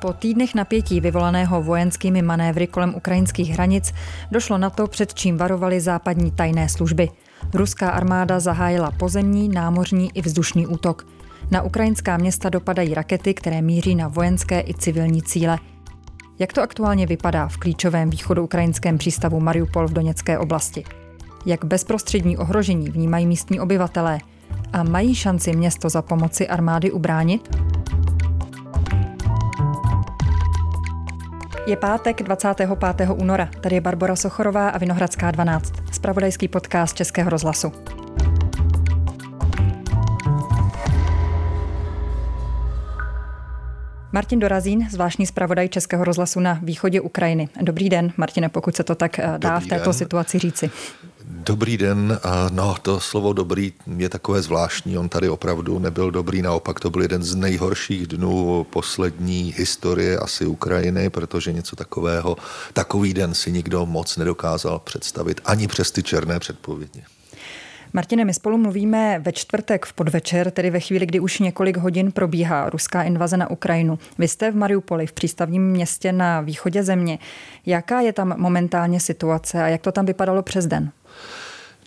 Po týdnech napětí vyvolaného vojenskými manévry kolem ukrajinských hranic došlo na to, před čím varovali západní tajné služby. Ruská armáda zahájila pozemní, námořní i vzdušný útok. Na ukrajinská města dopadají rakety, které míří na vojenské i civilní cíle. Jak to aktuálně vypadá v klíčovém východoukrajinském přístavu Mariupol v Doněcké oblasti? Jak bezprostřední ohrožení vnímají místní obyvatelé? A mají šanci město za pomoci armády ubránit? Je pátek 25. února. Tady je Barbara Sochorová a Vinohradská 12. Spravodajský podcast Českého rozhlasu. Martin Dorazín, zvláštní zpravodaj Českého rozhlasu na východě Ukrajiny. Dobrý den, Martine, pokud se to tak eh, dá Dobrý v této den. situaci říci. Dobrý den. No, to slovo dobrý je takové zvláštní. On tady opravdu nebyl dobrý, naopak to byl jeden z nejhorších dnů poslední historie asi Ukrajiny, protože něco takového, takový den si nikdo moc nedokázal představit, ani přes ty černé předpovědi. Martine, my spolu mluvíme ve čtvrtek v podvečer, tedy ve chvíli, kdy už několik hodin probíhá ruská invaze na Ukrajinu. Vy jste v Mariupoli, v přístavním městě na východě země. Jaká je tam momentálně situace a jak to tam vypadalo přes den?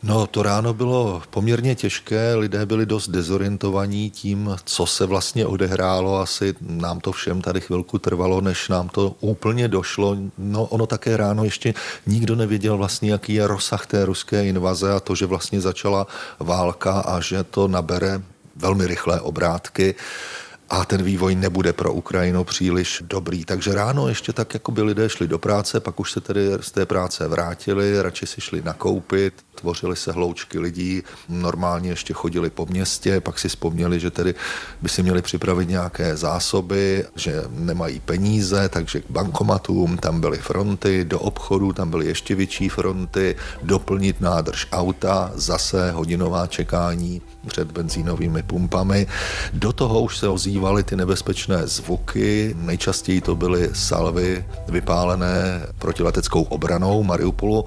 No, to ráno bylo poměrně těžké, lidé byli dost dezorientovaní tím, co se vlastně odehrálo. Asi nám to všem tady chvilku trvalo, než nám to úplně došlo. No, ono také ráno ještě nikdo nevěděl vlastně, jaký je rozsah té ruské invaze a to, že vlastně začala válka a že to nabere velmi rychlé obrátky a ten vývoj nebude pro Ukrajinu příliš dobrý. Takže ráno ještě tak, jako by lidé šli do práce, pak už se tedy z té práce vrátili, radši si šli nakoupit, tvořily se hloučky lidí, normálně ještě chodili po městě, pak si vzpomněli, že tedy by si měli připravit nějaké zásoby, že nemají peníze, takže k bankomatům, tam byly fronty, do obchodu, tam byly ještě větší fronty, doplnit nádrž auta, zase hodinová čekání před benzínovými pumpami. Do toho už se ozývaly ty nebezpečné zvuky, nejčastěji to byly salvy vypálené protileteckou obranou Mariupolu,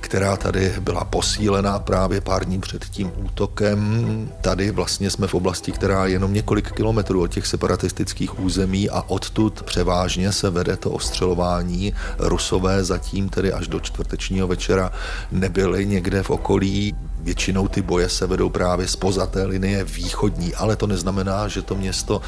která tady byla posílená právě pár dní před tím útokem. Tady vlastně jsme v oblasti, která je jenom několik kilometrů od těch separatistických území a odtud převážně se vede to ostřelování. Rusové zatím tedy až do čtvrtečního večera nebyli někde v okolí Většinou ty boje se vedou právě spoza té linie východní, ale to neznamená, že to město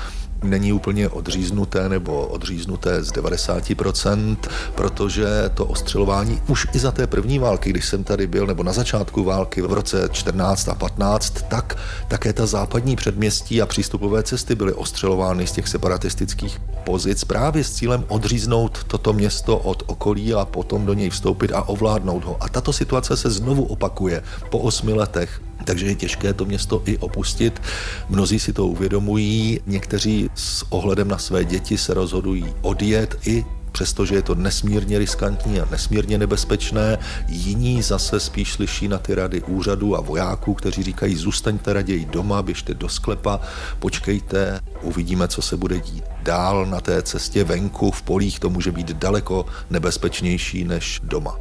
není úplně odříznuté nebo odříznuté z 90%, protože to ostřelování už i za té první války, když jsem tady byl, nebo na začátku války v roce 14 a 15, tak také ta západní předměstí a přístupové cesty byly ostřelovány z těch separatistických pozic právě s cílem odříznout toto město od okolí a potom do něj vstoupit a ovládnout ho. A tato situace se znovu opakuje po osmi letech takže je těžké to město i opustit. Mnozí si to uvědomují, někteří s ohledem na své děti se rozhodují odjet i přestože je to nesmírně riskantní a nesmírně nebezpečné. Jiní zase spíš slyší na ty rady úřadů a vojáků, kteří říkají, zůstaňte raději doma, běžte do sklepa, počkejte, uvidíme, co se bude dít dál na té cestě venku, v polích, to může být daleko nebezpečnější než doma.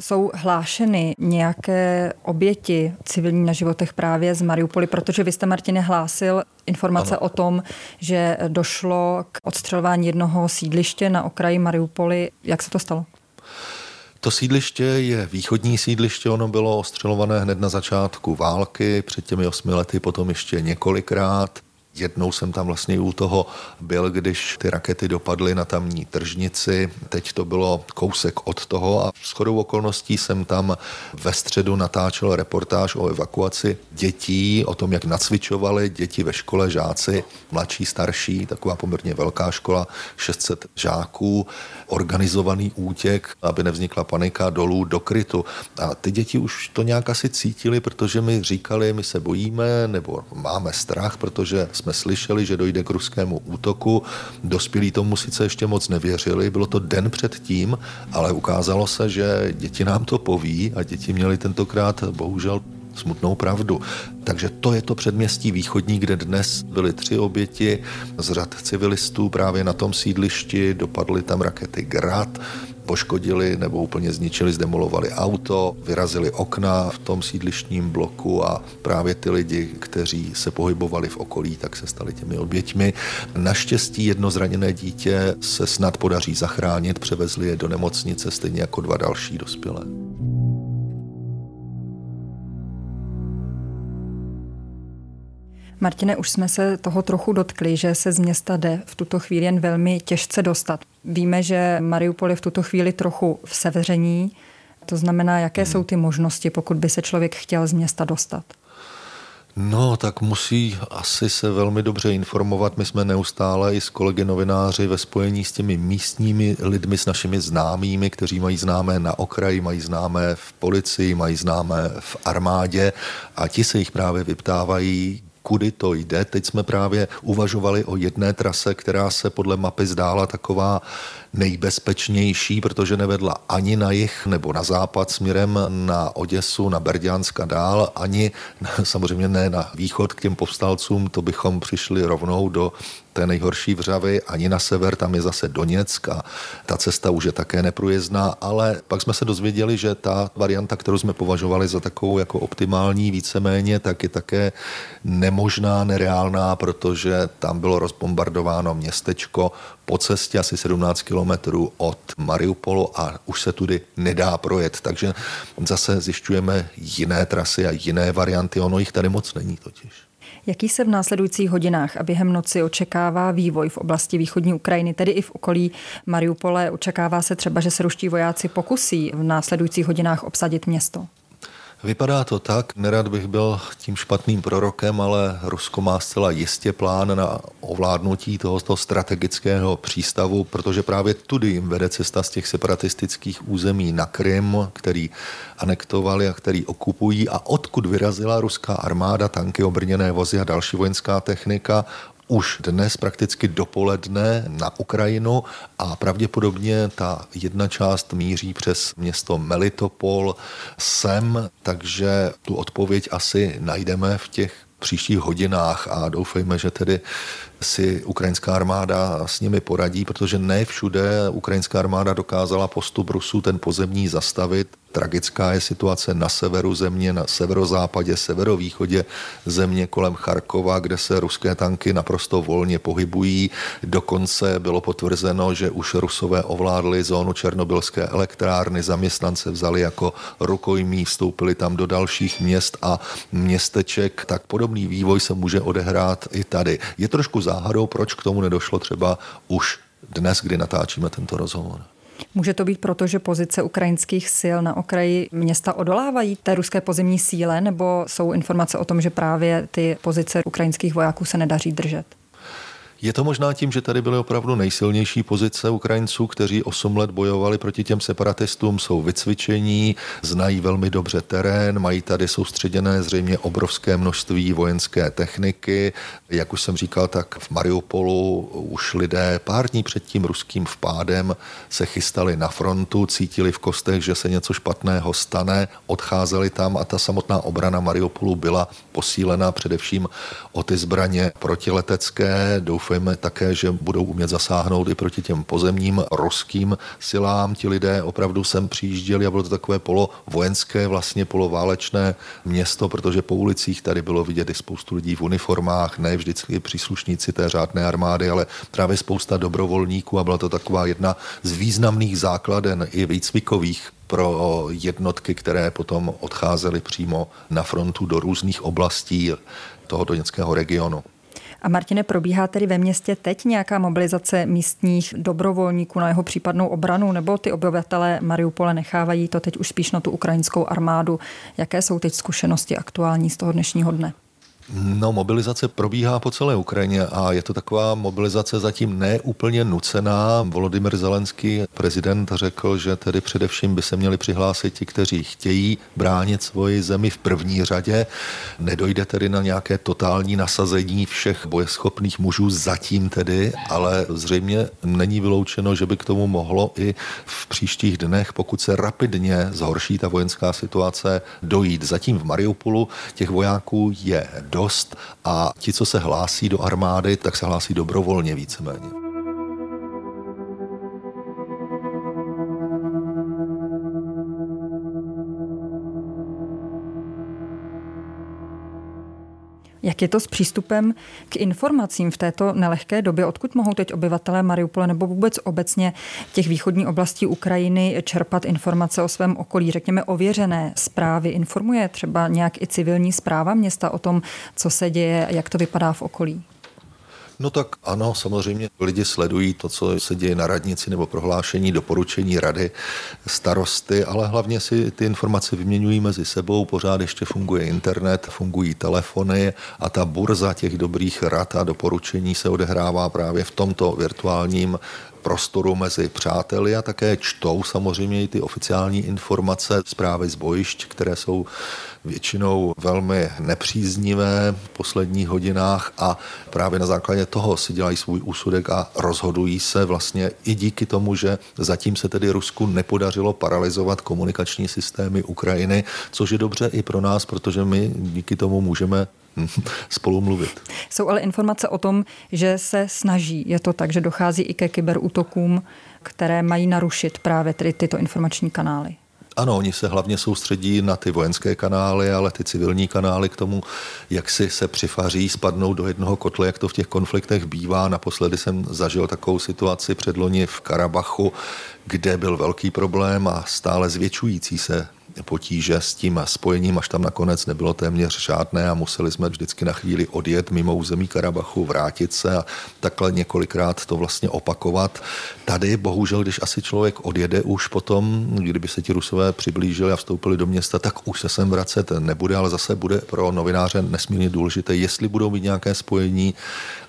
Jsou hlášeny nějaké oběti civilní na životech právě z Mariupoli, protože vy jste, Martine, hlásil informace ano. o tom, že došlo k odstřelování jednoho sídliště na okraji Mariupoli. Jak se to stalo? To sídliště je východní sídliště, ono bylo ostřelované hned na začátku války, před těmi osmi lety potom ještě několikrát. Jednou jsem tam vlastně u toho byl, když ty rakety dopadly na tamní tržnici. Teď to bylo kousek od toho a s chodou okolností jsem tam ve středu natáčel reportáž o evakuaci dětí, o tom, jak nacvičovali děti ve škole, žáci, mladší, starší, taková poměrně velká škola, 600 žáků, organizovaný útěk, aby nevznikla panika dolů do krytu. A ty děti už to nějak asi cítili, protože mi říkali, my se bojíme nebo máme strach, protože jsme slyšeli, že dojde k ruskému útoku. Dospělí tomu sice ještě moc nevěřili, bylo to den před tím, ale ukázalo se, že děti nám to poví a děti měly tentokrát bohužel smutnou pravdu. Takže to je to předměstí východní, kde dnes byly tři oběti z řad civilistů právě na tom sídlišti, dopadly tam rakety Grad, poškodili nebo úplně zničili, zdemolovali auto, vyrazili okna v tom sídlištním bloku a právě ty lidi, kteří se pohybovali v okolí, tak se stali těmi oběťmi. Naštěstí jedno zraněné dítě se snad podaří zachránit, převezli je do nemocnice, stejně jako dva další dospělé. Martine, už jsme se toho trochu dotkli, že se z města jde v tuto chvíli jen velmi těžce dostat. Víme, že Mariupol je v tuto chvíli trochu v sevření. To znamená, jaké hmm. jsou ty možnosti, pokud by se člověk chtěl z města dostat? No, tak musí asi se velmi dobře informovat. My jsme neustále i s kolegy novináři ve spojení s těmi místními lidmi, s našimi známými, kteří mají známé na okraji, mají známé v policii, mají známé v armádě a ti se jich právě vyptávají, kudy to jde. Teď jsme právě uvažovali o jedné trase, která se podle mapy zdála taková nejbezpečnější, protože nevedla ani na jih nebo na západ směrem na Oděsu, na Berďansk a dál, ani samozřejmě ne na východ k těm povstalcům, to bychom přišli rovnou do té nejhorší vřavy, ani na sever, tam je zase Doněck a ta cesta už je také neprůjezdná, ale pak jsme se dozvěděli, že ta varianta, kterou jsme považovali za takovou jako optimální víceméně, tak je také nemožná, nereálná, protože tam bylo rozbombardováno městečko po cestě asi 17 kilometrů od Mariupolu a už se tudy nedá projet. Takže zase zjišťujeme jiné trasy a jiné varianty. Ono jich tady moc není totiž. Jaký se v následujících hodinách a během noci očekává vývoj v oblasti východní Ukrajiny, tedy i v okolí Mariupole? Očekává se třeba, že se ruští vojáci pokusí v následujících hodinách obsadit město? Vypadá to tak, nerad bych byl tím špatným prorokem, ale Rusko má zcela jistě plán na ovládnutí tohoto strategického přístavu, protože právě tudy jim vede cesta z těch separatistických území na Krym, který anektovali a který okupují. A odkud vyrazila ruská armáda, tanky, obrněné vozy a další vojenská technika, už dnes prakticky dopoledne na Ukrajinu a pravděpodobně ta jedna část míří přes město Melitopol sem, takže tu odpověď asi najdeme v těch příštích hodinách a doufejme, že tedy si ukrajinská armáda s nimi poradí, protože ne všude ukrajinská armáda dokázala postup Rusů ten pozemní zastavit. Tragická je situace na severu země, na severozápadě, severovýchodě země kolem Charkova, kde se ruské tanky naprosto volně pohybují. Dokonce bylo potvrzeno, že už Rusové ovládli zónu Černobylské elektrárny, zaměstnance vzali jako rukojmí, vstoupili tam do dalších měst a městeček. Tak podobný vývoj se může odehrát i tady. Je trošku záhadou, proč k tomu nedošlo třeba už dnes, kdy natáčíme tento rozhovor. Může to být proto, že pozice ukrajinských sil na okraji města odolávají té ruské pozemní síle, nebo jsou informace o tom, že právě ty pozice ukrajinských vojáků se nedaří držet? Je to možná tím, že tady byly opravdu nejsilnější pozice Ukrajinců, kteří 8 let bojovali proti těm separatistům, jsou vycvičení, znají velmi dobře terén, mají tady soustředěné zřejmě obrovské množství vojenské techniky. Jak už jsem říkal, tak v Mariupolu už lidé pár dní před tím ruským vpádem se chystali na frontu, cítili v kostech, že se něco špatného stane, odcházeli tam a ta samotná obrana Mariupolu byla posílena především o ty zbraně protiletecké. Doufám, doufejme také, že budou umět zasáhnout i proti těm pozemním ruským silám. Ti lidé opravdu sem přijížděli a bylo to takové polovojenské, vlastně poloválečné město, protože po ulicích tady bylo vidět i spoustu lidí v uniformách, ne vždycky příslušníci té řádné armády, ale právě spousta dobrovolníků a byla to taková jedna z významných základen i výcvikových pro jednotky, které potom odcházely přímo na frontu do různých oblastí toho doněckého regionu. A Martine, probíhá tedy ve městě teď nějaká mobilizace místních dobrovolníků na jeho případnou obranu, nebo ty obyvatele Mariupole nechávají to teď už spíš na tu ukrajinskou armádu? Jaké jsou teď zkušenosti aktuální z toho dnešního dne? No, mobilizace probíhá po celé Ukrajině a je to taková mobilizace zatím neúplně nucená. Volodymyr Zelenský, prezident, řekl, že tedy především by se měli přihlásit ti, kteří chtějí bránit svoji zemi v první řadě. Nedojde tedy na nějaké totální nasazení všech bojeschopných mužů zatím tedy, ale zřejmě není vyloučeno, že by k tomu mohlo i v příštích dnech, pokud se rapidně zhorší ta vojenská situace, dojít. Zatím v Mariupolu těch vojáků je dost a ti, co se hlásí do armády, tak se hlásí dobrovolně víceméně. Jak je to s přístupem k informacím v této nelehké době? Odkud mohou teď obyvatelé Mariupole nebo vůbec obecně těch východní oblastí Ukrajiny čerpat informace o svém okolí? Řekněme ověřené zprávy. Informuje třeba nějak i civilní zpráva města o tom, co se děje, jak to vypadá v okolí? No tak ano, samozřejmě lidi sledují to, co se děje na radnici nebo prohlášení, doporučení rady, starosty, ale hlavně si ty informace vyměňují mezi sebou, pořád ještě funguje internet, fungují telefony a ta burza těch dobrých rad a doporučení se odehrává právě v tomto virtuálním prostoru mezi přáteli a také čtou samozřejmě i ty oficiální informace, zprávy z bojišť, které jsou většinou velmi nepříznivé v posledních hodinách a právě na základě toho si dělají svůj úsudek a rozhodují se vlastně i díky tomu, že zatím se tedy Rusku nepodařilo paralizovat komunikační systémy Ukrajiny, což je dobře i pro nás, protože my díky tomu můžeme spolu mluvit. Jsou ale informace o tom, že se snaží. Je to tak, že dochází i ke kyberútokům, které mají narušit právě tedy tyto informační kanály. Ano, oni se hlavně soustředí na ty vojenské kanály, ale ty civilní kanály k tomu, jak si se přifaří, spadnou do jednoho kotle, jak to v těch konfliktech bývá. Naposledy jsem zažil takovou situaci předloni v Karabachu, kde byl velký problém a stále zvětšující se potíže s tím spojením, až tam nakonec nebylo téměř žádné a museli jsme vždycky na chvíli odjet mimo území Karabachu, vrátit se a takhle několikrát to vlastně opakovat. Tady bohužel, když asi člověk odjede už potom, kdyby se ti Rusové přiblížili a vstoupili do města, tak už se sem vracet nebude, ale zase bude pro novináře nesmírně důležité, jestli budou mít nějaké spojení,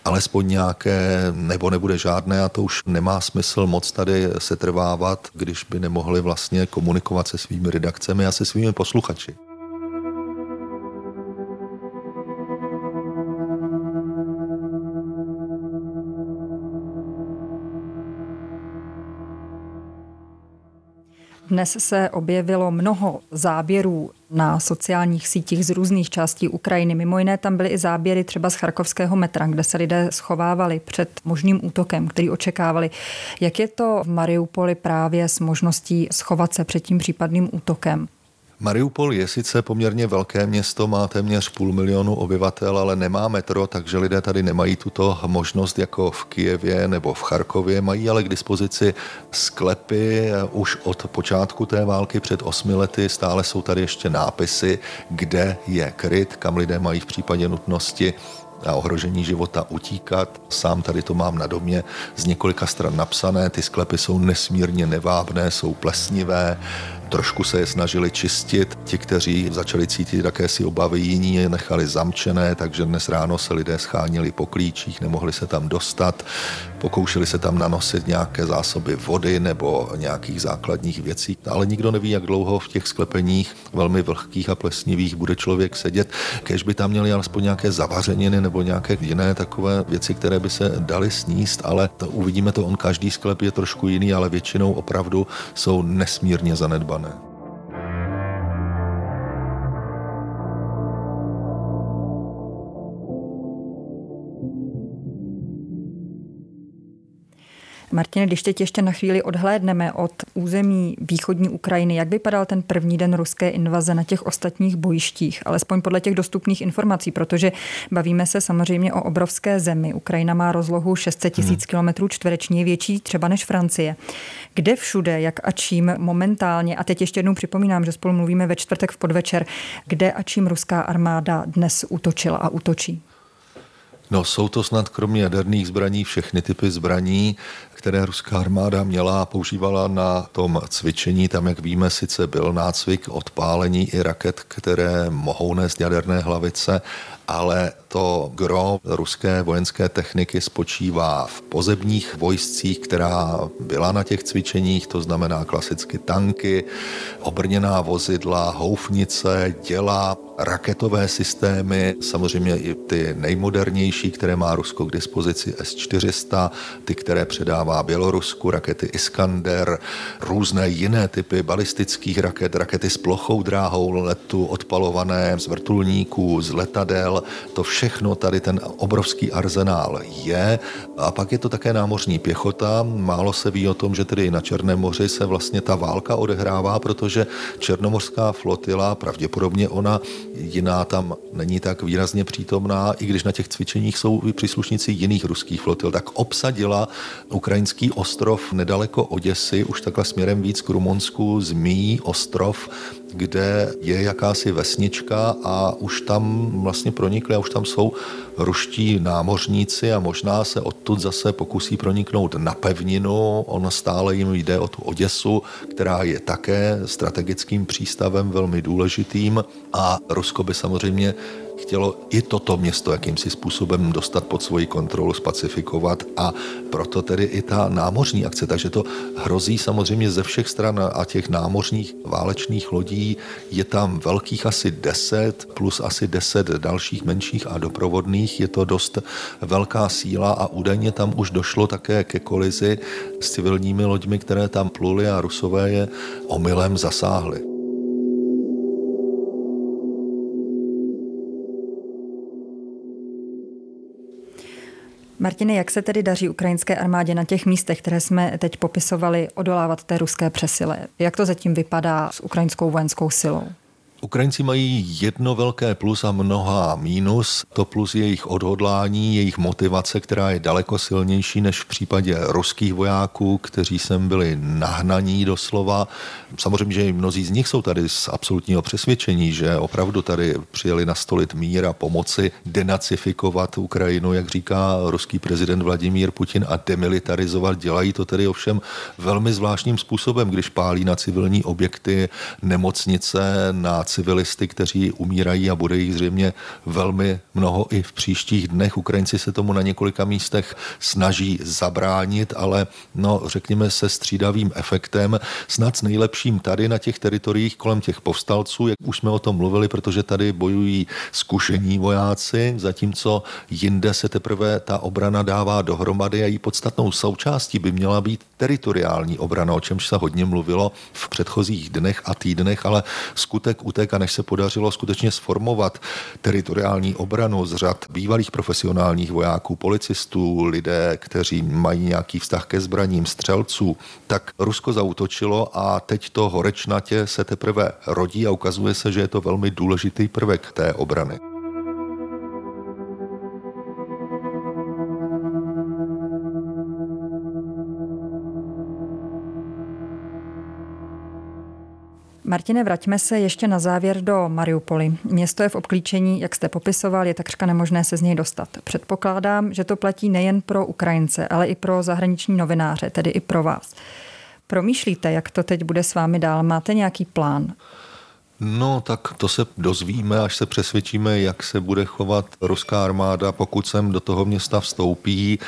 alespoň nějaké, nebo nebude žádné a to už nemá smysl moc tady se trvávat, když by nemohli vlastně komunikovat se svými redakcemi a se svými posluchači. Dnes se objevilo mnoho záběrů na sociálních sítích z různých částí Ukrajiny. Mimo jiné tam byly i záběry třeba z charkovského metra, kde se lidé schovávali před možným útokem, který očekávali. Jak je to v Mariupoli právě s možností schovat se před tím případným útokem? Mariupol je sice poměrně velké město, má téměř půl milionu obyvatel, ale nemá metro, takže lidé tady nemají tuto možnost jako v Kijevě nebo v Charkově. Mají ale k dispozici sklepy už od počátku té války před osmi lety. Stále jsou tady ještě nápisy, kde je kryt, kam lidé mají v případě nutnosti a ohrožení života utíkat. Sám tady to mám na domě z několika stran napsané. Ty sklepy jsou nesmírně nevábné, jsou plesnivé, Trošku se je snažili čistit. Ti, kteří začali cítit si obavy, jiní je nechali zamčené, takže dnes ráno se lidé schánili po klíčích, nemohli se tam dostat. Pokoušeli se tam nanosit nějaké zásoby vody nebo nějakých základních věcí, ale nikdo neví, jak dlouho v těch sklepeních velmi vlhkých a plesnivých bude člověk sedět. Kež by tam měli alespoň nějaké zavařeniny nebo nějaké jiné takové věci, které by se daly sníst, ale to uvidíme to, on každý sklep je trošku jiný, ale většinou opravdu jsou nesmírně zanedbané. کنه Martine, když teď ještě na chvíli odhlédneme od území východní Ukrajiny, jak vypadal ten první den ruské invaze na těch ostatních bojištích, alespoň podle těch dostupných informací, protože bavíme se samozřejmě o obrovské zemi. Ukrajina má rozlohu 600 tisíc hmm. km čtvereční, větší třeba než Francie. Kde všude, jak a čím momentálně, a teď ještě jednou připomínám, že spolu mluvíme ve čtvrtek v podvečer, kde a čím ruská armáda dnes útočila a útočí? No, jsou to snad kromě jaderných zbraní všechny typy zbraní, které ruská armáda měla a používala na tom cvičení. Tam, jak víme, sice byl nácvik odpálení i raket, které mohou nést jaderné hlavice, ale to gro ruské vojenské techniky spočívá v pozemních vojscích, která byla na těch cvičeních, to znamená klasicky tanky, obrněná vozidla, houfnice, děla, raketové systémy, samozřejmě i ty nejmodernější, které má Rusko k dispozici S-400, ty, které předává Bělorusku, rakety Iskander, různé jiné typy balistických raket, rakety s plochou dráhou letu, odpalované z vrtulníků, z letadel, to všechno tady ten obrovský arzenál je. A pak je to také námořní pěchota. Málo se ví o tom, že tedy na Černém moři se vlastně ta válka odehrává, protože Černomořská flotila, pravděpodobně ona jiná tam není tak výrazně přítomná, i když na těch cvičeních jsou i příslušníci jiných ruských flotil, tak obsadila ukrajinský ostrov nedaleko Oděsy, už takhle směrem víc k Rumunsku, Zmí ostrov, kde je jakási vesnička a už tam vlastně pronikly a už tam jsou ruští námořníci a možná se odtud zase pokusí proniknout na pevninu. Ono stále jim jde o tu Oděsu, která je také strategickým přístavem velmi důležitým a Rusko by samozřejmě chtělo i toto město jakýmsi způsobem dostat pod svoji kontrolu, spacifikovat a proto tedy i ta námořní akce. Takže to hrozí samozřejmě ze všech stran a těch námořních válečných lodí je tam velkých asi 10 plus asi 10 dalších menších a doprovodných. Je to dost velká síla a údajně tam už došlo také ke kolizi s civilními loďmi, které tam pluly a rusové je omylem zasáhly. Martine, jak se tedy daří ukrajinské armádě na těch místech, které jsme teď popisovali, odolávat té ruské přesile? Jak to zatím vypadá s ukrajinskou vojenskou silou? Ukrajinci mají jedno velké plus a mnoha mínus. To plus je jejich odhodlání, jejich motivace, která je daleko silnější než v případě ruských vojáků, kteří sem byli nahnaní doslova. Samozřejmě, že mnozí z nich jsou tady z absolutního přesvědčení, že opravdu tady přijeli nastolit mír a pomoci denacifikovat Ukrajinu, jak říká ruský prezident Vladimír Putin, a demilitarizovat. Dělají to tedy ovšem velmi zvláštním způsobem, když pálí na civilní objekty, nemocnice, na civilisty, kteří umírají a bude jich zřejmě velmi mnoho i v příštích dnech. Ukrajinci se tomu na několika místech snaží zabránit, ale no, řekněme se střídavým efektem, snad s nejlepším tady na těch teritoriích kolem těch povstalců, jak už jsme o tom mluvili, protože tady bojují zkušení vojáci, zatímco jinde se teprve ta obrana dává dohromady a její podstatnou součástí by měla být teritoriální obrana, o čemž se hodně mluvilo v předchozích dnech a týdnech, ale skutek utek a než se podařilo skutečně sformovat teritoriální obranu z řad bývalých profesionálních vojáků, policistů, lidé, kteří mají nějaký vztah ke zbraním, střelců, tak Rusko zautočilo a teď to horečnatě se teprve rodí a ukazuje se, že je to velmi důležitý prvek té obrany. Martine, vraťme se ještě na závěr do Mariupoli. Město je v obklíčení, jak jste popisoval, je takřka nemožné se z něj dostat. Předpokládám, že to platí nejen pro Ukrajince, ale i pro zahraniční novináře, tedy i pro vás. Promýšlíte, jak to teď bude s vámi dál? Máte nějaký plán? No, tak to se dozvíme, až se přesvědčíme, jak se bude chovat ruská armáda, pokud sem do toho města vstoupí.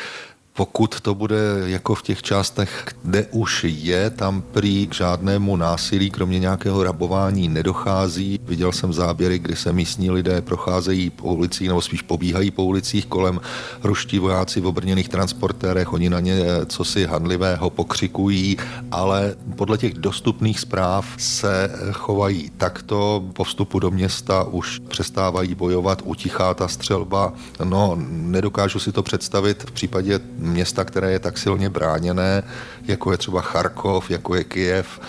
Pokud to bude jako v těch částech, kde už je, tam prý k žádnému násilí, kromě nějakého rabování, nedochází. Viděl jsem záběry, kdy se místní lidé procházejí po ulicích, nebo spíš pobíhají po ulicích kolem ruští vojáci v obrněných transportérech. Oni na ně co si handlivého pokřikují, ale podle těch dostupných zpráv se chovají takto. Po vstupu do města už přestávají bojovat, utichá ta střelba. No, nedokážu si to představit v případě města, které je tak silně bráněné, jako je třeba Charkov, jako je Kijev,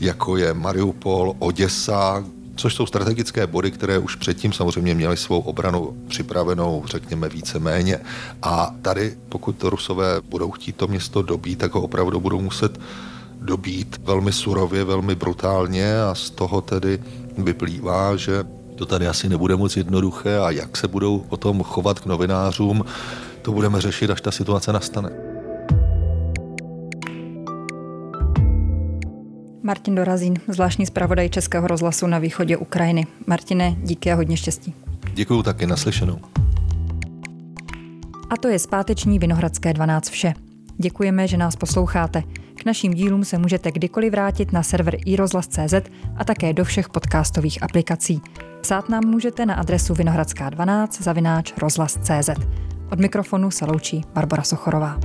jako je Mariupol, Oděsa, což jsou strategické body, které už předtím samozřejmě měly svou obranu připravenou, řekněme, více méně. A tady, pokud Rusové budou chtít to město dobít, tak ho opravdu budou muset dobít velmi surově, velmi brutálně a z toho tedy vyplývá, že to tady asi nebude moc jednoduché a jak se budou o tom chovat k novinářům, to budeme řešit, až ta situace nastane. Martin Dorazín, zvláštní zpravodaj Českého rozhlasu na východě Ukrajiny. Martine, díky a hodně štěstí. Děkuji taky, naslyšenou. A to je zpáteční Vinohradské 12 vše. Děkujeme, že nás posloucháte. K našim dílům se můžete kdykoliv vrátit na server iRozhlas.cz a také do všech podcastových aplikací. Psát nám můžete na adresu vinohradská12 zavináč rozhlas.cz. Od mikrofonu se loučí Barbara Sochorová.